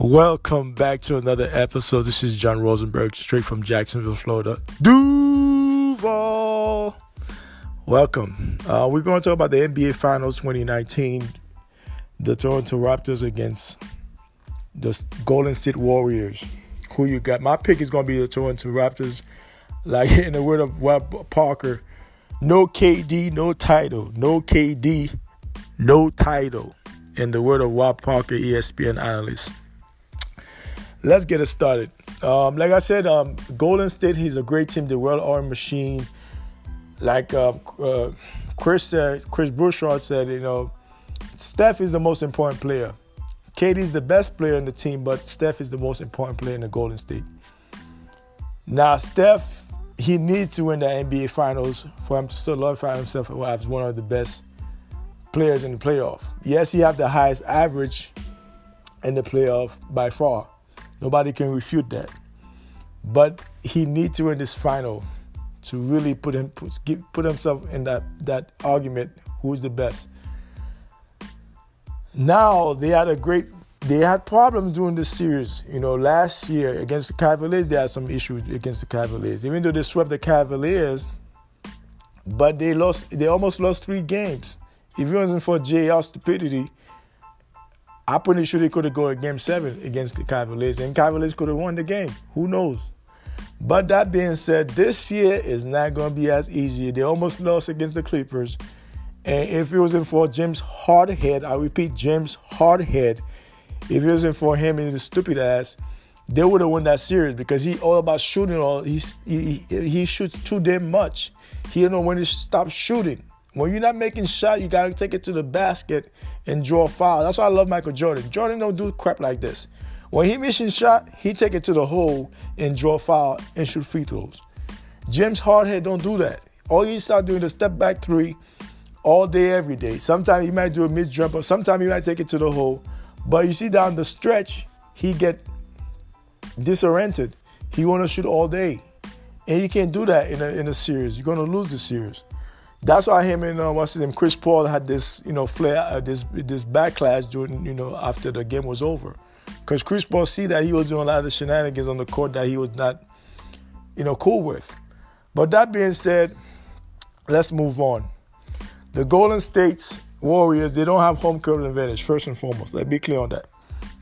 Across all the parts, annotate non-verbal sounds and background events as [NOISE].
Welcome back to another episode. This is John Rosenberg, straight from Jacksonville, Florida. Duval. Welcome. Uh, we're going to talk about the NBA Finals 2019. The Toronto Raptors against the Golden State Warriors. Who you got? My pick is going to be the Toronto Raptors. Like [LAUGHS] in the word of Webb Parker, no KD, no title. No KD, no title. In the word of Webb Parker, ESPN analyst let's get it started. Um, like I said, um, Golden State, he's a great team. The well-oiled machine. Like uh, uh, Chris said, Chris Broussard said, you know, Steph is the most important player. KD is the best player in the team, but Steph is the most important player in the Golden State. Now, Steph, he needs to win the NBA Finals for him to solidify himself as one of the best players in the playoff. Yes, he have the highest average in the playoff by far. Nobody can refute that. But he needs to win this final to really put him put, put himself in that that argument who's the best. Now they had a great they had problems during this series. You know, last year against the Cavaliers, they had some issues against the Cavaliers. Even though they swept the Cavaliers, but they lost. They almost lost three games. If it wasn't for JR stupidity, I'm pretty sure they could have gone game seven against the Cavaliers, and Cavaliers could have won the game. Who knows? But that being said, this year is not going to be as easy. They almost lost against the Clippers. And if it wasn't for James Hardhead, I repeat, James Hardhead, if it wasn't for him and his stupid ass, they would have won that series because he all about shooting. All he, he he shoots too damn much. He don't know when to stop shooting. When you're not making shot, you gotta take it to the basket and draw a foul. That's why I love Michael Jordan. Jordan don't do crap like this. When he missing shot, he take it to the hole and draw foul and shoot free throws. James Hardhead don't do that. All he start doing is step back three all day, every day. Sometimes he might do a mid jumper. Sometimes he might take it to the hole. But you see down the stretch, he get disoriented. He want to shoot all day, and you can't do that in a in a series. You're gonna lose the series. That's why him and uh, what's his name, Chris Paul had this, you know, flare, uh, this this backlash during, you know, after the game was over, because Chris Paul see that he was doing a lot of shenanigans on the court that he was not, you know, cool with. But that being said, let's move on. The Golden State's Warriors, they don't have home court advantage. First and foremost, let's be clear on that.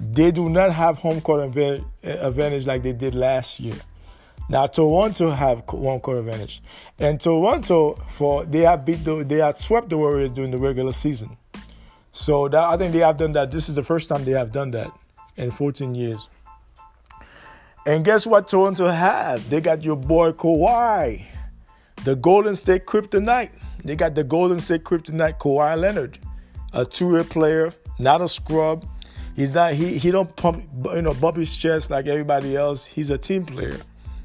They do not have home court advantage like they did last year. Now Toronto have one court advantage, and Toronto for they have beat the, they have swept the Warriors during the regular season. So that, I think they have done that. This is the first time they have done that in 14 years. And guess what Toronto have? They got your boy Kawhi, the Golden State Kryptonite. They got the Golden State Kryptonite Kawhi Leonard, a two-way player, not a scrub. He's not he he don't pump you know bump his chest like everybody else. He's a team player.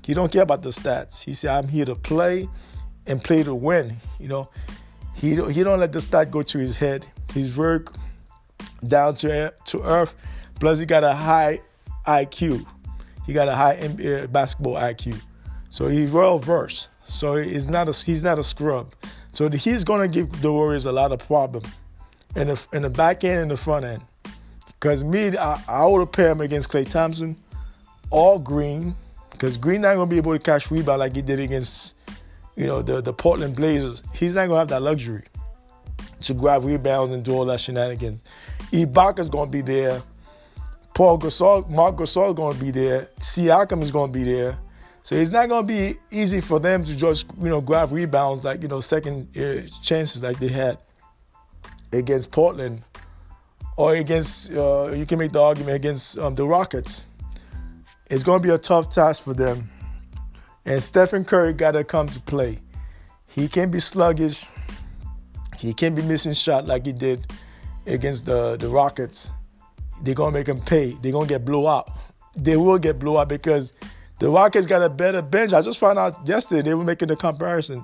He don't care about the stats. He said, "I'm here to play and play to win." You know, he don't, he don't let the stat go to his head. He's very down to to earth. Plus, he got a high IQ. He got a high basketball IQ. So he's well versed. So he's not a he's not a scrub. So he's gonna give the Warriors a lot of problem in the in the back end and the front end. Because me, I, I would pair him against Klay Thompson, all Green, because Green not gonna be able to catch rebound like he did against, you know, the, the Portland Blazers. He's not gonna have that luxury to grab rebounds and do all that shenanigans. Ibaka's gonna be there. Paul Gasol, Marc Gasol gonna be there. Siakam is gonna be there. So it's not gonna be easy for them to just you know grab rebounds like you know second uh, chances like they had against Portland or against uh, you can make the argument against um, the Rockets. It's going to be a tough task for them. And Stephen Curry got to come to play. He can't be sluggish. He can't be missing shot like he did against the, the Rockets. They're going to make him pay. They're going to get blew out. They will get blew out because the Rockets got a better bench. I just found out yesterday they were making the comparison.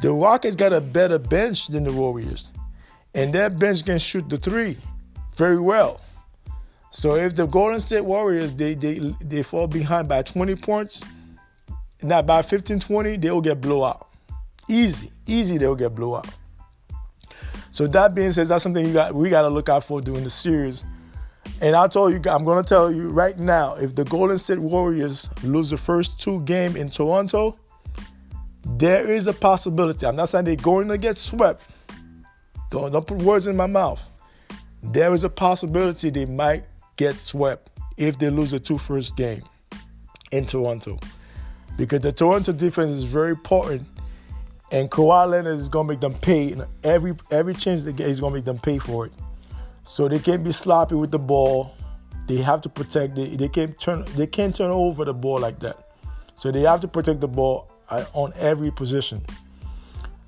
The Rockets got a better bench than the Warriors. And that bench can shoot the three very well. So if the Golden State Warriors they they they fall behind by 20 points, not by 15, 20, they'll get blowout. Easy, easy, they'll get blowout. So that being said, that's something you got we got to look out for during the series. And I told you, I'm to tell you right now, if the Golden State Warriors lose the first two games in Toronto, there is a possibility. I'm not saying they're going to get swept. Don't, don't put words in my mouth. There is a possibility they might get swept if they lose the two first game in Toronto. Because the Toronto defense is very important. And Kawhi Leonard is gonna make them pay. Every every chance they get, he's gonna make them pay for it. So they can't be sloppy with the ball. They have to protect. They can't turn. They can't turn over the ball like that. So they have to protect the ball uh, on every position.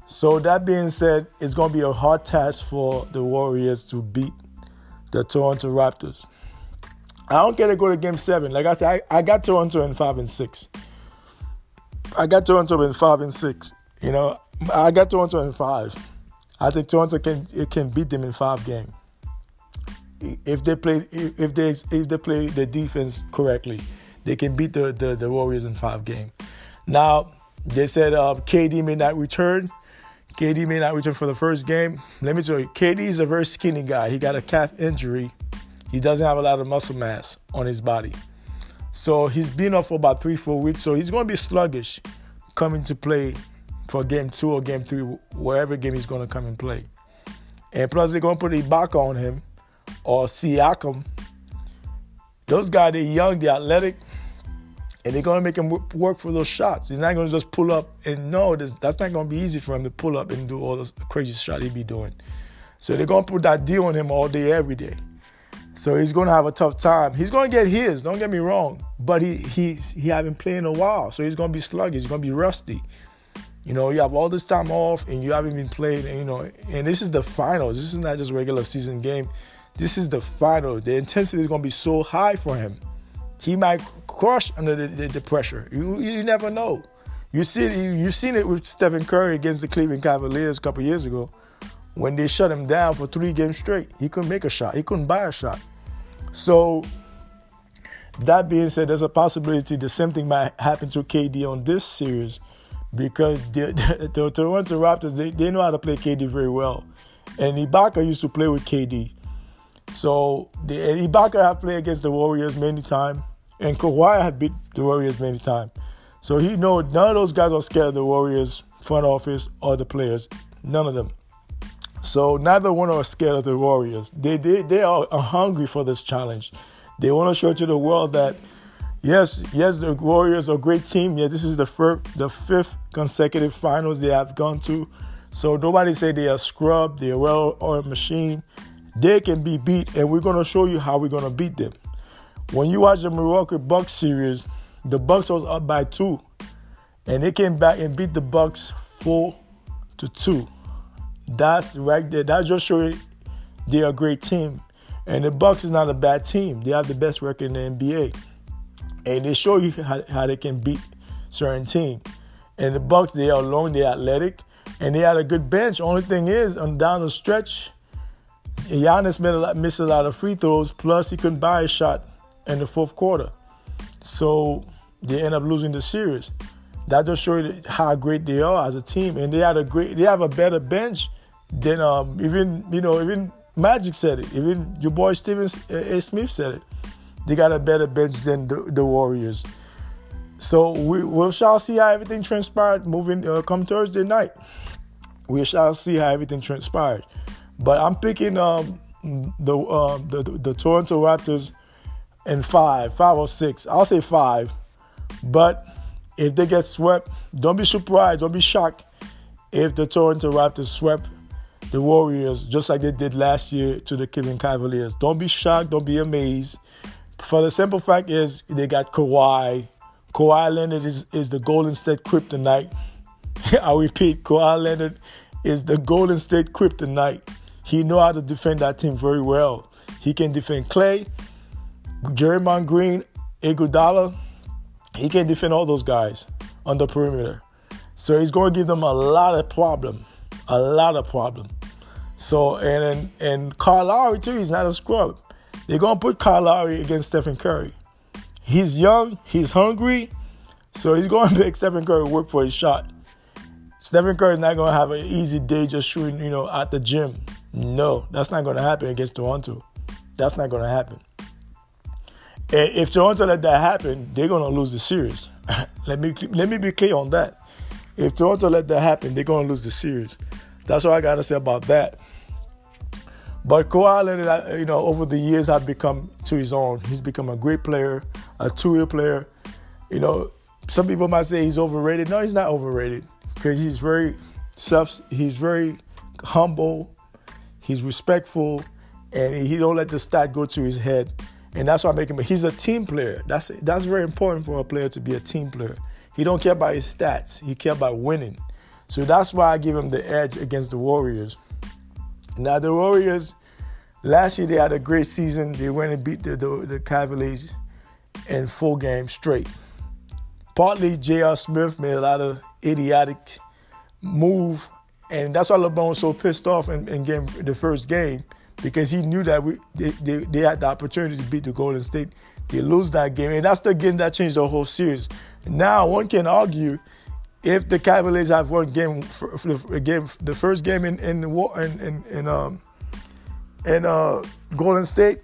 So that being said, it's to be a hard task for the Warriors to beat the Toronto Raptors. I don't care to go to Game Seven. Like I said, I, I got Toronto in five and six. I got Toronto in five and six. You know, I got Toronto in five. I think Toronto can it can beat them in five games if they play if they if they play the defense correctly, they can beat the the, the Warriors in five games. Now they said uh, KD may not return. KD may not return for the first game. Let me tell you, KD is a very skinny guy. He got a calf injury. He doesn't have a lot of muscle mass on his body. So he's been off for about three, four weeks. So he's going to be sluggish coming to play for game two or game three, wherever game he's going to come and play. And plus, they're going to put Ibaka on him or Siakam, those guys, they're young, they're athletic, and they're going to make him work for those shots. He's not going to just pull up and no, that's not going to be easy for him to pull up and do all those crazy shots he be doing. So they're going to put that deal on him all day, every day. So he's going to have a tough time. He's going to get his, don't get me wrong, but he he's he haven't played in a while, so he's going to be sluggish. He's going to be rusty. You know, you have all this time off and you haven't been playing, and, you know, and this is the finals. This is not just regular season game. This is the final. The intensity is going to be so high for him. He might crush under the, the, the pressure. You, you never know. You see, you, you've seen it with Stephen Curry against the Cleveland Cavaliers a couple years ago when they shut him down for three games straight. He couldn't make a shot. He couldn't buy a shot. So, that being said, there's a possibility the same thing might happen to KD on this series because the, [LAUGHS] the, the Toronto Raptors, they, they know how to play KD very well. And Ibaka used to play with KD. So the Ibaka have played against the Warriors many times, and Kawhi have beat the Warriors many times. So he know none of those guys are scared of the Warriors front office or the players. None of them. So neither one are scared of the Warriors. They they they are hungry for this challenge. They want to show to the world that yes, yes, the Warriors are a great team. Yeah, this is the first, the fifth consecutive finals they have gone to. So nobody say they are scrub, they're well-oiled machine they can be beat, and we're gonna show you how we're gonna beat them. When you watch the Milwaukee Bucks series, the Bucks was up by two, and they came back and beat the Bucks four to two. That's right there. That just shows they're a great team, and the Bucks is not a bad team. They have the best record in the NBA, and they show you how, how they can beat certain team. And the Bucks, they are long, they're athletic, and they had a good bench. Only thing is, on down the stretch, Giannis made a lot, missed a lot of free throws. Plus, he couldn't buy a shot in the fourth quarter, so they end up losing the series. That just shows how great they are as a team, and they had a great, they have a better bench than um, even you know even Magic said it. Even your boy Stephen A. Smith said it. They got a better bench than the, the Warriors. So we, we shall see how everything transpired moving uh, come Thursday night. We shall see how everything transpired. But I'm picking um, the, uh, the, the the Toronto Raptors in five, five or six. I'll say five. But if they get swept, don't be surprised, don't be shocked if the Toronto Raptors swept the Warriors just like they did last year to the Cleveland Cavaliers. Don't be shocked, don't be amazed. For the simple fact is they got Kawhi. Kawhi Leonard is, is the Golden State kryptonite. [LAUGHS] I repeat, Kawhi Leonard is the Golden State kryptonite. He know how to defend that team very well. He can defend Klay, Draymond Green, Iguodala. He can defend all those guys on the perimeter. So he's going to give them a lot of problem, a lot of problem. So and and, and Kyle Lowry too. He's not a scrub. They're to put Kyle Lowry against Stephen Curry. He's young. He's hungry. So he's to [LAUGHS] make Stephen Curry work for his shot. Stephen Curry is not to have an easy day just shooting, you know, at the gym. No, that's not to happen against Toronto. That's not to happen. And if Toronto let that happen, they're gonna lose the series. [LAUGHS] let me let me be clear on that. If Toronto let that happen, they're gonna lose the series. That's all I gotta say about that. But Kawhi Leonard, you know, over the years, have become to his own. He's become a great player, a two-way player. You know, some people might say he's overrated. No, he's not overrated because he's very self. He's very humble. He's respectful, and he don't let the stat go to his head. And that's why I make him. He's a team player. That's that's very important for a player to be a team player. He don't care about his stats. He care about winning. So that's why I give him the edge against the Warriors. Now the Warriors, last year they had a great season. They went and beat the, the, the Cavaliers in four games straight. Partly J.R. Smith made a lot of idiotic move, and that's why LeBron was so pissed off in, in game the first game because he knew that we they, they, they, had the opportunity to beat the Golden State. They lose that game, and that's the game that changed the whole series. Now one can argue if the Cavaliers have won game for, for the game the first game in in in in, in um in uh, Golden State,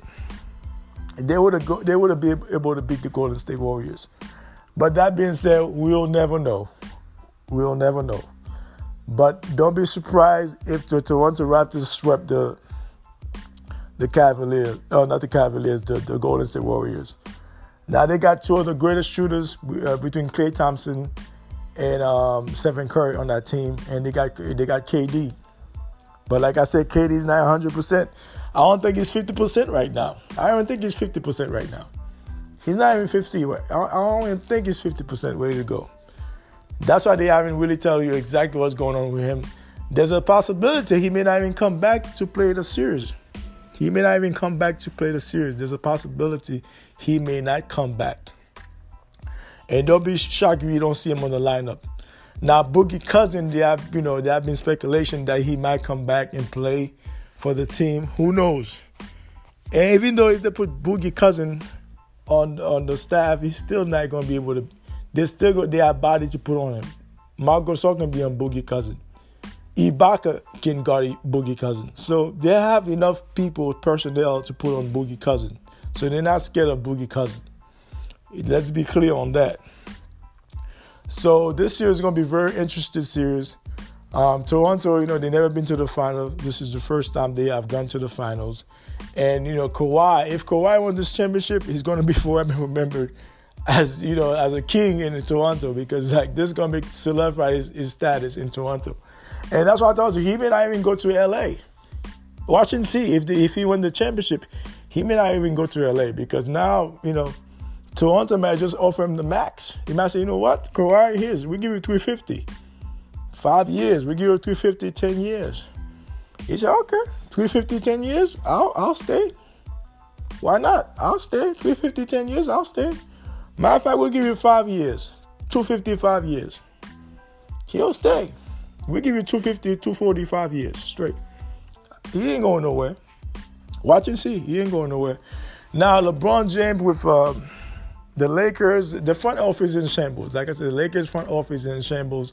they would have they would have been able to beat the Golden State Warriors. But that being said, we'll never know. We'll never know. But don't be surprised if the Toronto Raptors swept the the Cavaliers. Oh, not the Cavaliers, the, the Golden State Warriors. Now they got two of the greatest shooters uh, between Klay Thompson and um, Stephen Curry on that team, and they got they got KD. But like I said, KD's not 100. percent I don't think he's 50 percent right now. I don't think he's 50 percent right now. He's not even 50. I don't even think he's 50 percent ready to go. That's why they haven't really tell you exactly what's going on with him. There's a possibility he may not even come back to play the series. He may not even come back to play the series. There's a possibility he may not come back. And don't be shocked if you don't see him on the lineup. Now, Boogie Cousin, they have, you know, there have been speculation that he might come back and play for the team. Who knows? And even though if they put Boogie Cousin on on the staff, he's still not going to be able to. They still got their body to put on him. Marc Gasol can be on Boogie Cousin. Ibaka can guard Boogie Cousin. So they have enough people, personnel to put on Boogie Cousin. So they're not scared of Boogie Cousin. Let's be clear on that. So this series is going to be very interesting series. Um, Toronto, you know, they've never been to the final. This is the first time they have gone to the finals. And, you know, Kawhi, if Kawhi won this championship, he's going to be [LAUGHS] forever remembered as, you know, as a king in Toronto because, like, this is going to solidify his, his status in Toronto. And that's why I told you, he may not even go to LA. Watch and see if, the, if he win the championship, he may not even go to LA because now, you know, Toronto might just offer him the max. He might say, you know what, Kawhi, here's, we give you 350. Five years, we give you 350, 10 years. He said, okay, 350, 10 years, I'll, I'll stay. Why not? I'll stay. 350, 10 years, I'll stay. Matter of fact, we'll give you five years, 255 years. He'll stay. We give you 250, 245 years straight. He ain't going nowhere. Watch and see. He ain't going nowhere. Now, LeBron James with. Uh, the Lakers, the front office in shambles. Like I said, the Lakers front office in shambles.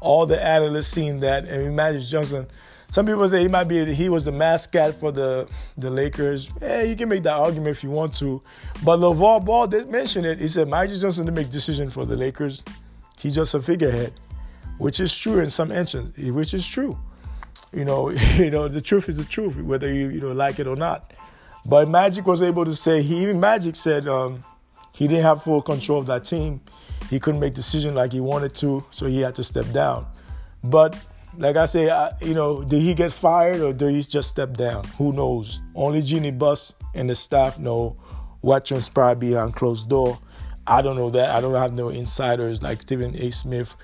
All the analysts seen that, and Magic Johnson. Some people say he might be he was the mascot for the the Lakers. Yeah, you can make that argument if you want to, but LeVar Ball did mention it. He said Magic Johnson didn't make decision for the Lakers. He's just a figurehead, which is true in some instances. Which is true. You know, [LAUGHS] you know the truth is the truth, whether you you know like it or not. But Magic was able to say he even Magic said. Um, he didn't have full control of that team. He couldn't make decisions like he wanted to, so he had to step down. But like I say, I, you know, did he get fired or did he just step down? Who knows? Only Jeanie Buss and the staff know what transpired behind closed door. I don't know that. I don't have no insiders like Stephen A. Smith,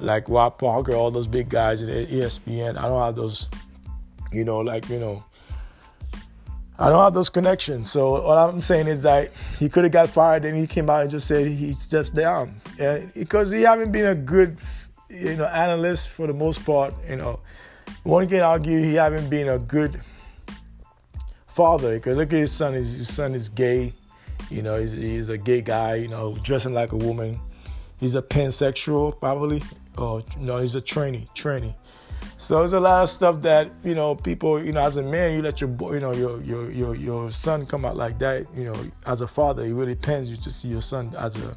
like Rob Parker, all those big guys at ESPN. I don't have those, you know, like you know, I don't have those connections. So what I'm saying is that he could have got fired and he came out and just said he steps down. Yeah, because he haven't been a good, you know, analyst for the most part. You know, one can argue he haven't been a good father. Because look at his son. His, his son is gay. You know, he's, he's, a gay guy. You know, dressing like a woman. He's a pansexual, probably. Oh no, he's a trainee. Trainee. So there's a lot of stuff that you know people you know as a man you let your boy you know your your your your son come out like that you know as a father it really pains you to see your son as a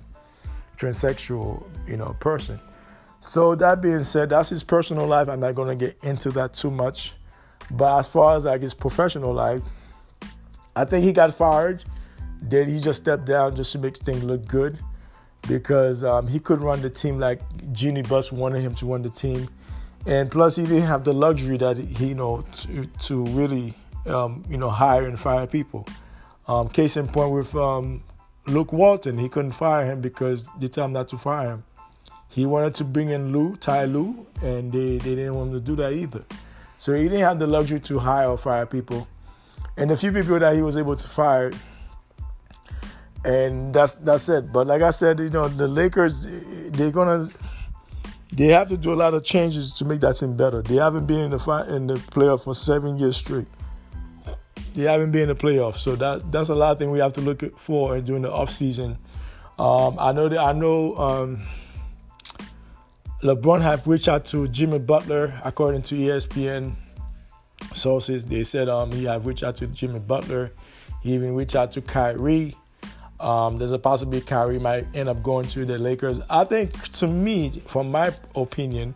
transsexual you know person. So that being said, that's his personal life. I'm not gonna get into that too much. But as far as like his professional life, I think he got fired. Then he just stepped down just to make things look good because um, he could run the team like Jeanie Buss wanted him to run the team, and plus he didn't have the luxury that he you know to, to really um, you know hire and fire people. Um, case in point with um, Luke Walton, he couldn't fire him because they told him not to fire him. He wanted to bring in Lue, Ty Lue, and they, they didn't want him to do that either. So he didn't have the luxury to hire or fire people. And the few people that he was able to fire, and that's that's it. But like I said, you know, the Lakers they're gonna they have to do a lot of changes to make that team better. They haven't been in the in the playoff for seven years straight. They haven't been in the playoffs, so that that's a lot of things we have to look for during the off season. Um, I know that I know um, LeBron have reached out to Jimmy Butler, according to ESPN sources. They said um, he have reached out to Jimmy Butler. He even reached out to Kyrie. Um, there's a possibility Kyrie might end up going to the Lakers. I think, to me, from my opinion,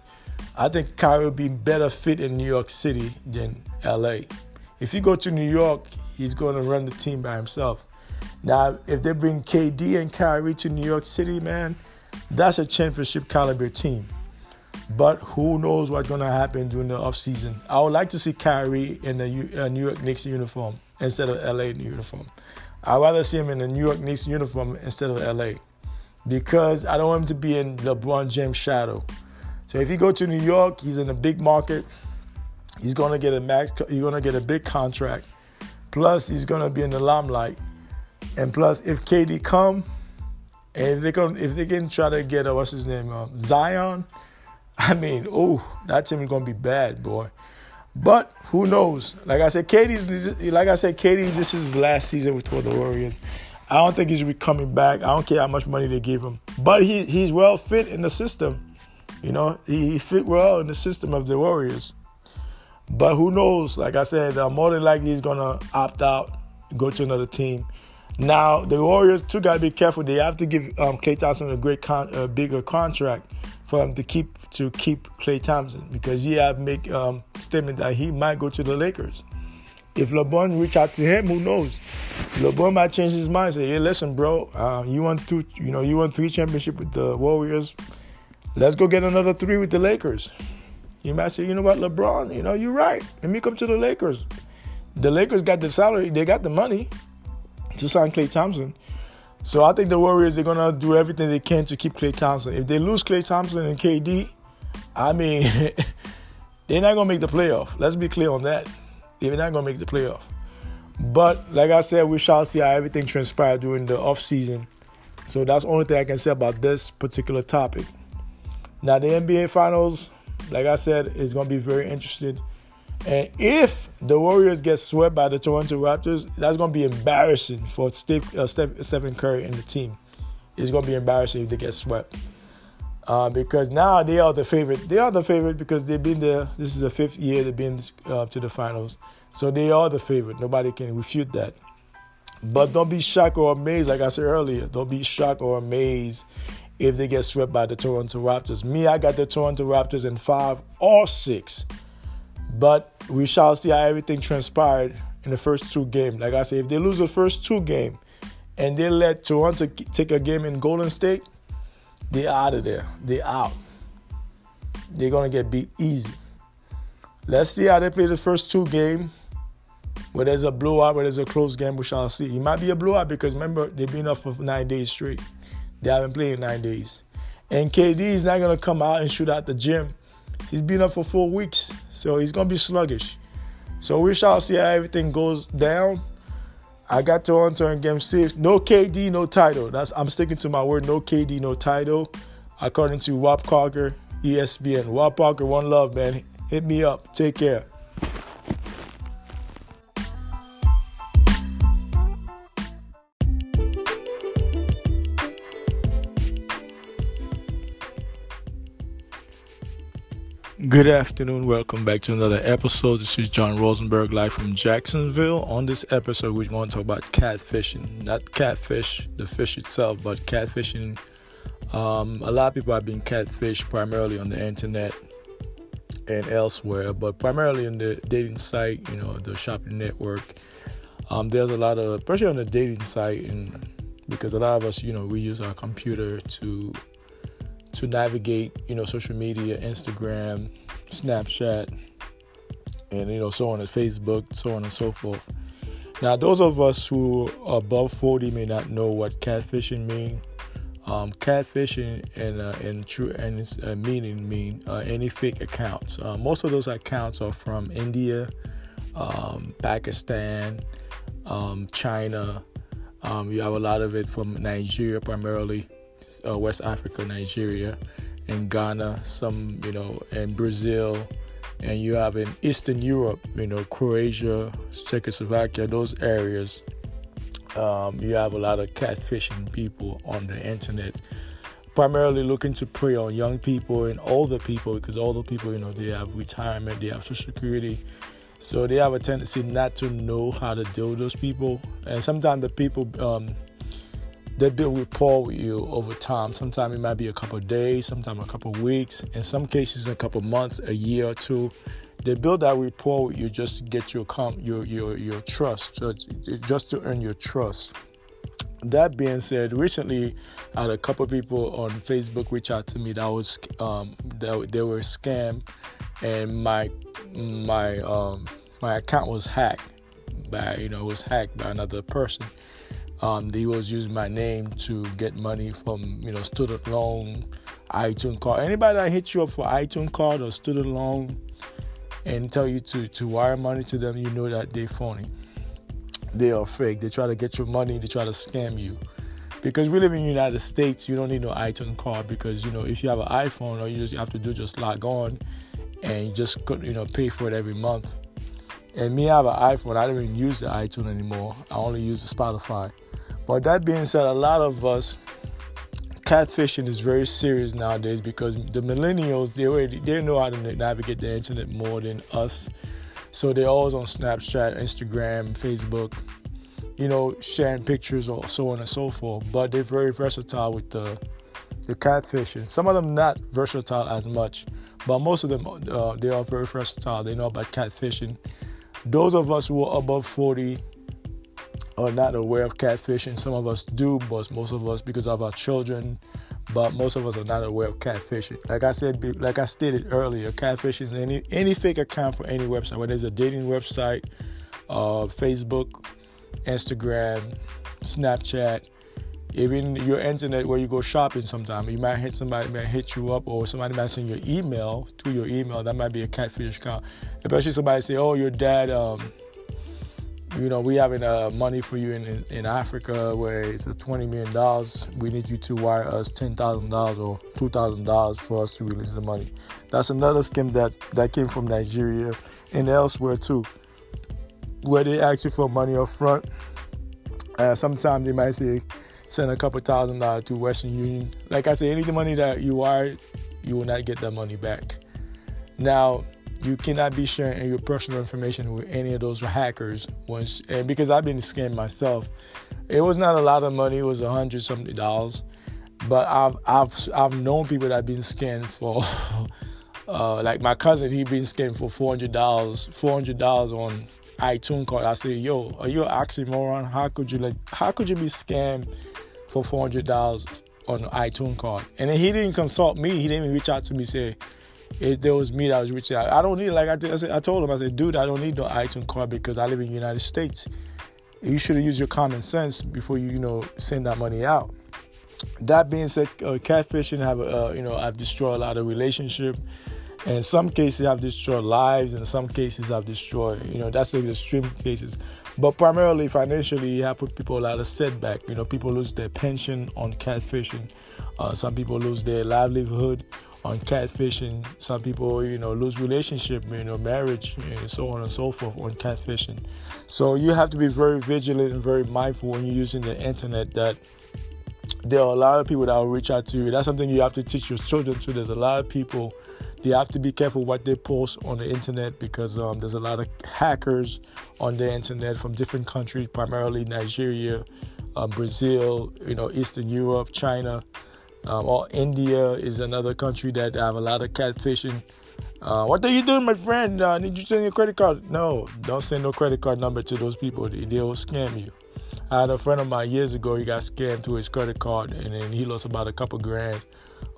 I think Kyrie would be better fit in New York City than LA. If you go to New York, he's going to run the team by himself. Now, if they bring KD and Kyrie to New York City, man, that's a championship caliber team. But who knows what's going to happen during the offseason. I would like to see Kyrie in the uh, New York Knicks uniform instead of LA uniform. I'd rather see him in the New York Knicks uniform instead of LA because I don't want him to be in LeBron James' shadow. So if he go to New York, he's in a big market. He's to get a max. He's to get a big contract. Plus, he's to be in the limelight. And plus, if KD come, and if they can, if they can try to get a, what's his name, um, Zion, I mean, oh, that team is gonna be bad, boy. But who knows? Like I said, KD's like I said, KD's this is his last season with the Warriors. I don't think he's coming back. I don't care how much money they give him, but he he's well fit in the system. You know, he, he fit well in the system of the Warriors. But who knows? Like I said, uh, more than likely he's gonna opt out, go to another team. Now the Warriors too gotta be careful. They have to give um, Klay Thompson a great, con- a bigger contract for him to keep to keep Klay Thompson because he have make um, statement that he might go to the Lakers. If LeBron reach out to him, who knows? LeBron might change his mind. Say, "Hey, listen, bro, uh, you want two, you know, you want three championship with the Warriors. Let's go get another three with the Lakers." He might say, "You know what, LeBron? You know, you're right. Let me come to the Lakers. The Lakers got the salary, they got the money to sign Klay Thompson." So I think the Warriors they're gonna do everything they can to keep Klay Thompson. If they lose Klay Thompson and KD, I mean, [LAUGHS] they're not gonna make the playoff. Let's be clear on that. They're not gonna make the playoff. But like I said, we shall see how everything transpired during the off season. So that's the only thing I can say about this particular topic. Now the NBA Finals, like I said, is gonna be very interesting. And if the Warriors get swept by the Toronto Raptors, that's going to be embarrassing for Steve, uh, Stephen Curry and the team. It's going to be embarrassing if they get swept. Uh, because now they are the favorite. They are the favorite because they've been there. This is the fifth year they've been uh, to the finals. So they are the favorite. Nobody can refute that. But don't be shocked or amazed, like I said earlier. Don't be shocked or amazed if they get swept by the Toronto Raptors. Me, I got the Toronto Raptors in five or six. But we shall see how everything transpired in the first two games. Like I said, if they lose the first two games and they let Toronto take a game in Golden State, they're out of there. They're out. They're gonna get beat easy. Let's see how they play the first two games. Where there's a blowout, where there's a close game, we shall see. It might be a blowout because remember they've been up for nine days straight. They haven't played in nine days. And KD is not gonna come out and shoot out the gym He's been up for four weeks, so he's gonna be sluggish. So we shall see how everything goes down. I got Toronto in game six. No KD, no title. That's I'm sticking to my word. No KD, no title. According to Wap Parker, ESPN. Wap Parker, one love, man. Hit me up. Take care. Good afternoon. Welcome back to another episode. This is John Rosenberg live from Jacksonville. On this episode, we're going to talk about catfishing. Not catfish, the fish itself, but catfishing. Um, a lot of people have been catfished primarily on the internet and elsewhere, but primarily in the dating site, you know, the shopping network. Um, there's a lot of, especially on the dating site, and because a lot of us, you know, we use our computer to to navigate, you know, social media, Instagram, Snapchat, and you know, so on as Facebook, so on and so forth. Now, those of us who are above 40 may not know what catfishing mean. Um, catfishing and uh, and true and uh, meaning mean uh, any fake accounts. Uh, most of those accounts are from India, um, Pakistan, um, China. Um, you have a lot of it from Nigeria primarily uh, West Africa, Nigeria, and Ghana, some, you know, and Brazil, and you have in Eastern Europe, you know, Croatia, Czechoslovakia, those areas. Um, you have a lot of catfishing people on the internet, primarily looking to prey on young people and older people because older people, you know, they have retirement, they have social security. So they have a tendency not to know how to deal with those people. And sometimes the people um, they build rapport with you over time. Sometimes it might be a couple days, sometimes a couple weeks, in some cases a couple months, a year or two. They build that rapport with you just to get your com- your your your trust, just to earn your trust. That being said, recently I had a couple people on Facebook reach out to me that was um, that they were scammed, and my my um, my account was hacked by you know was hacked by another person um, he was using my name to get money from you know student loan, iTunes card. Anybody that hits you up for iTunes card or student loan and tell you to to wire money to them, you know that they're phony. They are fake. They try to get your money. They try to scam you. Because we live in the United States, you don't need no iTunes card because you know if you have an iPhone, all you just have to do just log on and just you know pay for it every month. And me, I have an iPhone. I don't even use the iTunes anymore. I only use the Spotify. But that being said, a lot of us catfishing is very serious nowadays because the millennials they already they know how to navigate the internet more than us. So they're always on Snapchat, Instagram, Facebook, you know, sharing pictures or so on and so forth. But they're very versatile with the the catfishing. Some of them not versatile as much, but most of them uh, they are very versatile. They know about catfishing. Those of us who are above 40 are not aware of catfishing. Some of us do, but most of us, because of our children, but most of us are not aware of catfishing. Like I said, like I stated earlier, catfishing is any any fake account for any website, whether it's a dating website, uh, Facebook, Instagram, Snapchat, even your internet where you go shopping. Sometime you might hit somebody might hit you up, or somebody might send your email to your email. That might be a catfish account. Especially somebody say, "Oh, your dad." Um, you know, we having uh, money for you in, in Africa where it's a $20 million. We need you to wire us $10,000 or $2,000 for us to release the money. That's another scheme that, that came from Nigeria and elsewhere too, where they ask you for money up front. Uh, sometimes they might say, send a couple thousand dollars to Western Union. Like I said, any of the money that you wire, you will not get that money back. Now, you cannot be sharing your personal information with any of those hackers once and because I've been scammed myself. It was not a lot of money, it was a hundred something dollars. But I've I've I've known people that have been scammed for [LAUGHS] uh, like my cousin, he been scammed for four hundred dollars, four hundred dollars on iTunes card. I said, "Yo, are you an oxymoron? How could you like? How could you be scammed for four hundred dollars on an iTunes card?" And he didn't consult me. He didn't even reach out to me say, it, there was me that was reaching out. I don't need like I, did, I, said, I told him I said, dude, I don't need no iTunes card because I live in the United States. You should have used your common sense before you you know send that money out. That being said, uh, catfishing have uh, you know I've destroyed a lot of relationship. In some cases, I've destroyed lives. In some cases, I've destroyed you know that's the extreme cases. But primarily financially, have put people at a setback. You know, people lose their pension on catfishing. Uh, some people lose their livelihood on catfishing. Some people, you know, lose relationship, you know, marriage, and so on and so forth on catfishing. So you have to be very vigilant and very mindful when you're using the internet that there are a lot of people that will reach out to you. That's something you have to teach your children too. There's a lot of people they have to be careful what they post on the internet because um, there's a lot of hackers on the internet from different countries, primarily Nigeria, uh, Brazil, you know, Eastern Europe, China, um, or India is another country that have a lot of catfishing. Uh, what are you doing, my friend? Uh, need you send your credit card? No, don't send no credit card number to those people. They, they'll scam you. I had a friend of mine years ago. He got scammed to his credit card, and then he lost about a couple grand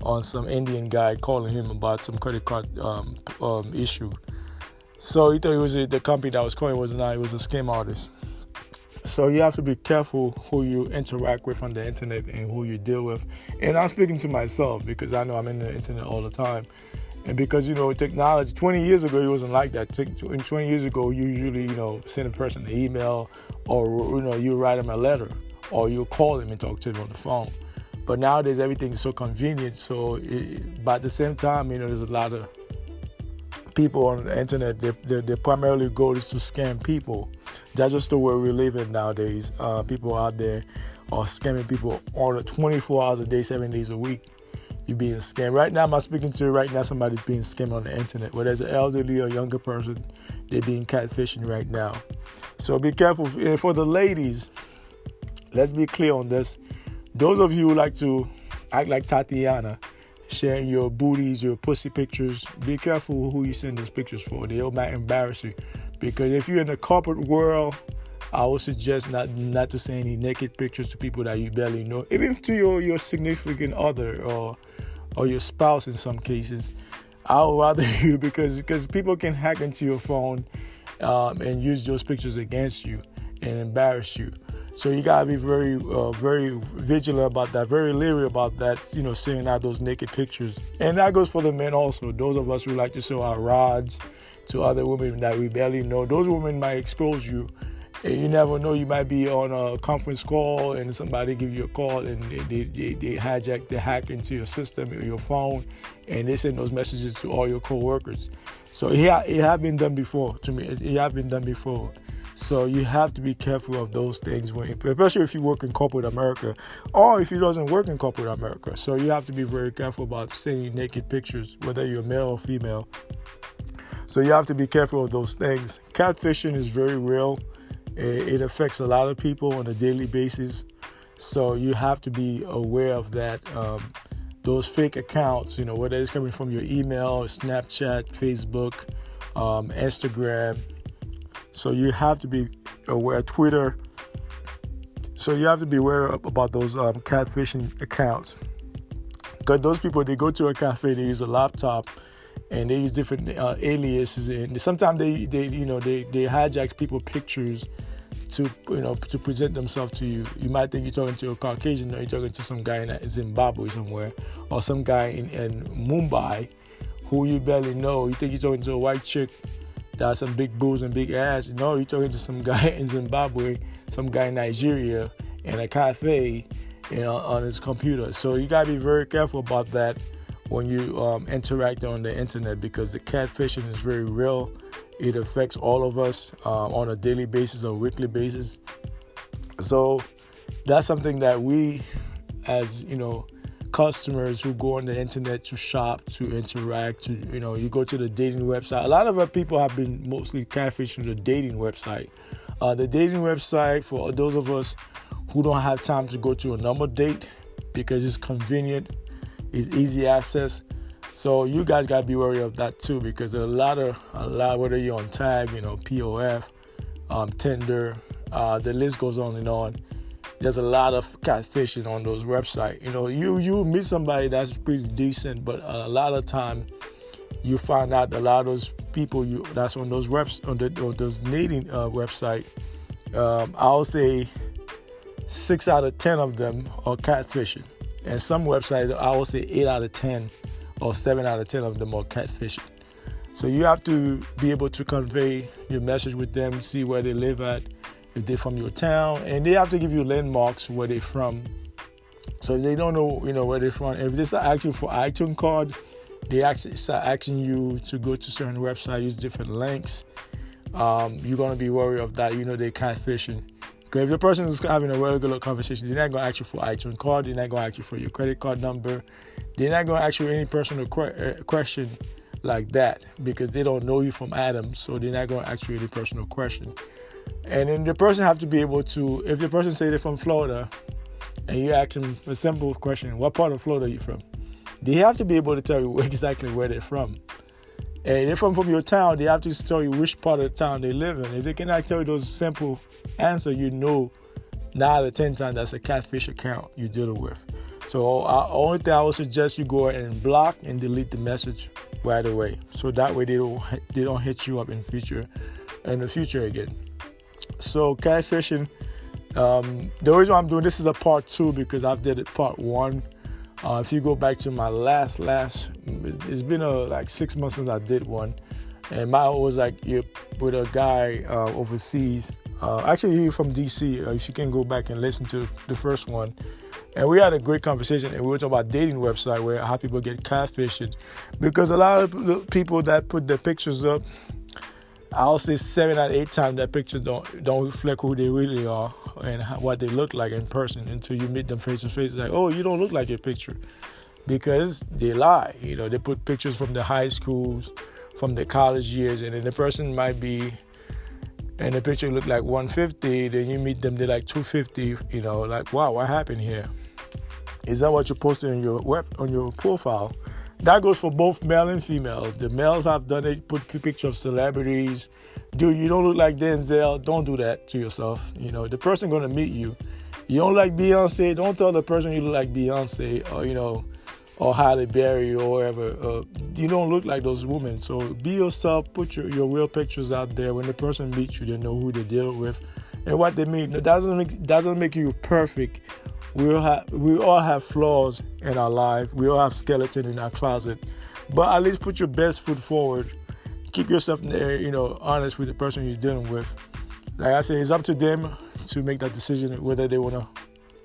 on some Indian guy calling him about some credit card um, um, issue. So he thought it was a, the company that was calling was not. It was a scam artist. So you have to be careful who you interact with on the internet and who you deal with. And I'm speaking to myself because I know I'm in the internet all the time. And because you know technology, 20 years ago it wasn't like that. 20 years ago, you usually you know send a person an email, or you know you write them a letter, or you call them and talk to them on the phone. But nowadays everything is so convenient. So, it, but at the same time, you know, there's a lot of people on the internet. Their, their, their primary goal is to scam people. That's just the way we live in nowadays. Uh, people out there are scamming people on 24 hours a day, seven days a week. You're being scammed. Right now, I'm speaking to you right now. Somebody's being scammed on the internet. Whether it's an elderly or younger person, they're being catfishing right now. So be careful. For the ladies, let's be clear on this. Those of you who like to act like Tatiana, sharing your booties, your pussy pictures, be careful who you send those pictures for. They might embarrass you. Because if you're in the corporate world, I would suggest not not to send any naked pictures to people that you barely know, even to your, your significant other or or your spouse in some cases. I would rather [LAUGHS] you because because people can hack into your phone um, and use those pictures against you and embarrass you. So you gotta be very, uh, very vigilant about that, very leery about that. You know, seeing out those naked pictures, and that goes for the men also. Those of us who like to show our rods to other women that we barely know, those women might expose you. And you never know. You might be on a conference call and somebody give you a call and they, they, they hijack, they hack into your system or your phone, and they send those messages to all your coworkers. So it, it have been done before to me. It, it have been done before. So you have to be careful of those things when, especially if you work in corporate America, or if you doesn't work in corporate America. So you have to be very careful about sending naked pictures, whether you're male or female. So you have to be careful of those things. Catfishing is very real. It, affects a lot of people on a daily basis. So you have to be aware of that. Um, those fake accounts, you know, whether it's coming from your email, Snapchat, Facebook, um, Instagram, so you have to be aware. Twitter. So you have to be aware about those um, catfishing accounts. Because those people, they go to a cafe, they use a laptop, and they use different uh, aliases, and sometimes they, they, you know, they, they hijack people pictures to, you know, to present themselves to you. You might think you're talking to a Caucasian, or you're talking to some guy in Zimbabwe somewhere, or some guy in, in Mumbai, who you barely know. You think you're talking to a white chick that has some big boobs and big ass. No, you're talking to some [LAUGHS] guy in Zimbabwe, some guy in Nigeria, in a cafe, you know, on his computer. So you gotta be very careful about that when you um, interact on the internet because the catfishing is very real. It affects all of us um, on a daily basis or weekly basis. So that's something that we, as you know, customers who go on the internet to shop, to interact, to you know, you go to the dating website. A lot of our people have been mostly catfishing the dating website. Uh, the dating website for those of us who don't have time to go to a number date because it's convenient, it's easy access. So you guys gotta be wary of that too because a lot of a lot whether you're on tag, you know, POF, um, Tinder, uh, the list goes on and on there's a lot of catfishing on those websites. You know, you you meet somebody that's pretty decent, but a lot of time you find out a lot of those people you that's on those webs on, the, on those dating uh, website. Um, I'll say six out of ten of them are catfishing, and some websites I will say eight out of ten or seven out of ten of them are catfishing. So you have to be able to convey your message with them, see where they live at, if they're from your town, and they have to give you landmarks where they're from. So if they don't know, you know, where they're from, if they start asking for iTunes card, they actually start asking you to go to certain websites, use different links. Um, you're gonna be worried of that. You know they're catfishing. Because if the person is having a regular conversation, they're not gonna ask you for iTunes card. They're not gonna ask you for your credit card number. They're not gonna ask you any personal que- uh, question like that because they don't know you from Adam, so they're not going to ask you any personal question. And then the person have to be able to, if the person say they're from Florida, and you ask them a simple question, what part of Florida are you from? They have to be able to tell you [LAUGHS] exactly where they're from. And if I'm from your town, they have to tell you which part of the town they live in. If they cannot tell you those simple answers, you know nine out of ten times that's a catfish account you're dealing with. So only thing I would suggest you go and block and delete the message right away. So that way they don't they don't hit you up in future in the future again. So catfishing. Um, the reason I'm doing this is a part two because I've did it part one. Uh, if you go back to my last last, it's been like six months since I did one, and my was like with a guy uh, overseas. Uh, actually, he from DC. Uh, if you can go back and listen to the first one, and we had a great conversation, and we were talking about dating website where how people get catfished, because a lot of people that put their pictures up I'll say seven out of eight times that picture don't don't reflect who they really are and what they look like in person until you meet them face to face. Like, oh, you don't look like your picture, because they lie. You know, they put pictures from the high schools, from the college years, and then the person might be, and the picture look like 150. Then you meet them, they're like 250. You know, like wow, what happened here? Is that what you posted on your web on your profile? That goes for both male and female. The males have done it, put picture of celebrities. Dude, you don't look like Denzel. Don't do that to yourself. You know, the person gonna meet you. You don't like Beyonce. Don't tell the person you look like Beyonce or you know, or Halle Berry or whatever. Uh, you don't look like those women. So be yourself. Put your, your real pictures out there. When the person meets you, they know who they deal with and what they mean. It doesn't make, doesn't make you perfect we all have we all have flaws in our life. We all have skeleton in our closet. But at least put your best foot forward. Keep yourself there, you know, honest with the person you're dealing with. Like I said, it's up to them to make that decision whether they want to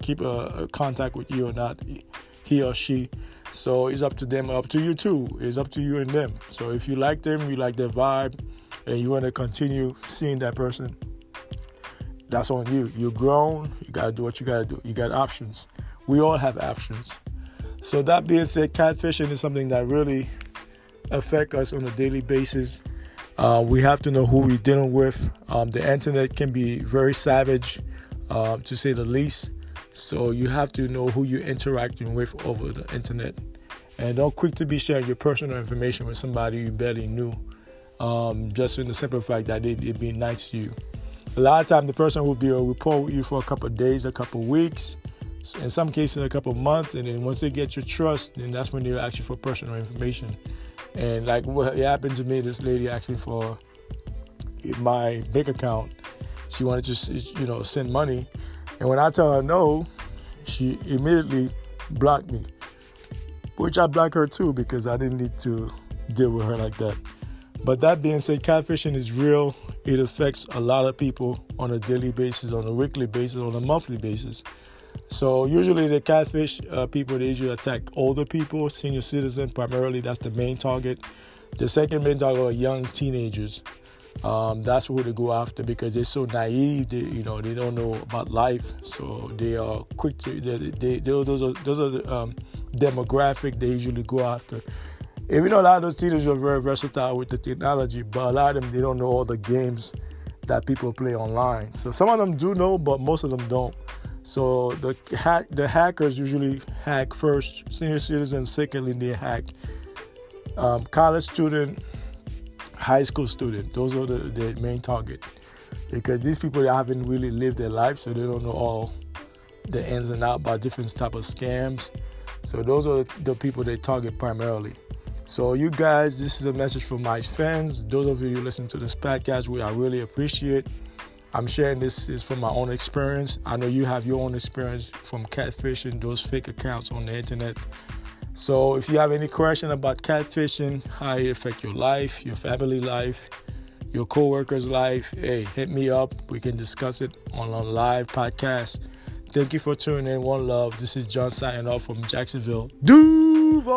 keep a, a, contact with you or not, he or she. So it's up to them, up to you too. It's up to you and them. So if you like them, you like their vibe, and you want to continue seeing that person, that's on you. You're grown. You got to do what you got to do. You got options. We all have options. So that being said, catfishing is something that really affect us on a daily basis. Uh, we have to know who we're dealing with. Um, the internet can be very savage, uh, to say the least. So you have to know who you're interacting with over the internet, and don't quick to be sharing your personal information with somebody you barely knew, um, just in the simple fact that they, they're being nice to you. A lot of time, the person will be a report with you for a couple of days, a couple of weeks, in some cases, a couple of months, and then once they get your trust, then that's when they ask you for personal information. And like what happened to me, this lady asked me for my bank account. She wanted to, you know, send money, and when I tell her no, she immediately blocked me, which I blocked her too because I didn't need to deal with her like that. But that being said, catfishing is real. It affects a lot of people on a daily basis, on a weekly basis, on a monthly basis. So usually the catfish uh, people they usually attack older people, senior citizens primarily. That's the main target. The second main target are young teenagers. Um, that's who they go after because they're so naive. They, you know, they don't know about life, so they are quick to. They, they, they those are those are the um, demographic they usually go after. Even though a lot of those teenagers are very versatile with the technology, but a lot of them they don't know all the games that people play online. So some of them do know, but most of them don't. So the the hackers usually hack first, senior citizens secondly they hack um, college student, high school student. Those are the, the main target because these people haven't really lived their life, so they don't know all the ins and outs about different type of scams. So those are the people they target primarily. So, you guys, this is a message from my fans. Those of you who listen to this podcast, we I really appreciate. I'm sharing this is from my own experience. I know you have your own experience from catfishing, those fake accounts on the internet. So, if you have any question about catfishing, how it affect your life, your family life, your co-worker's life, hey, hit me up. We can discuss it on a live podcast. Thank you for tuning in. One love. This is John signing off from Jacksonville. Duval.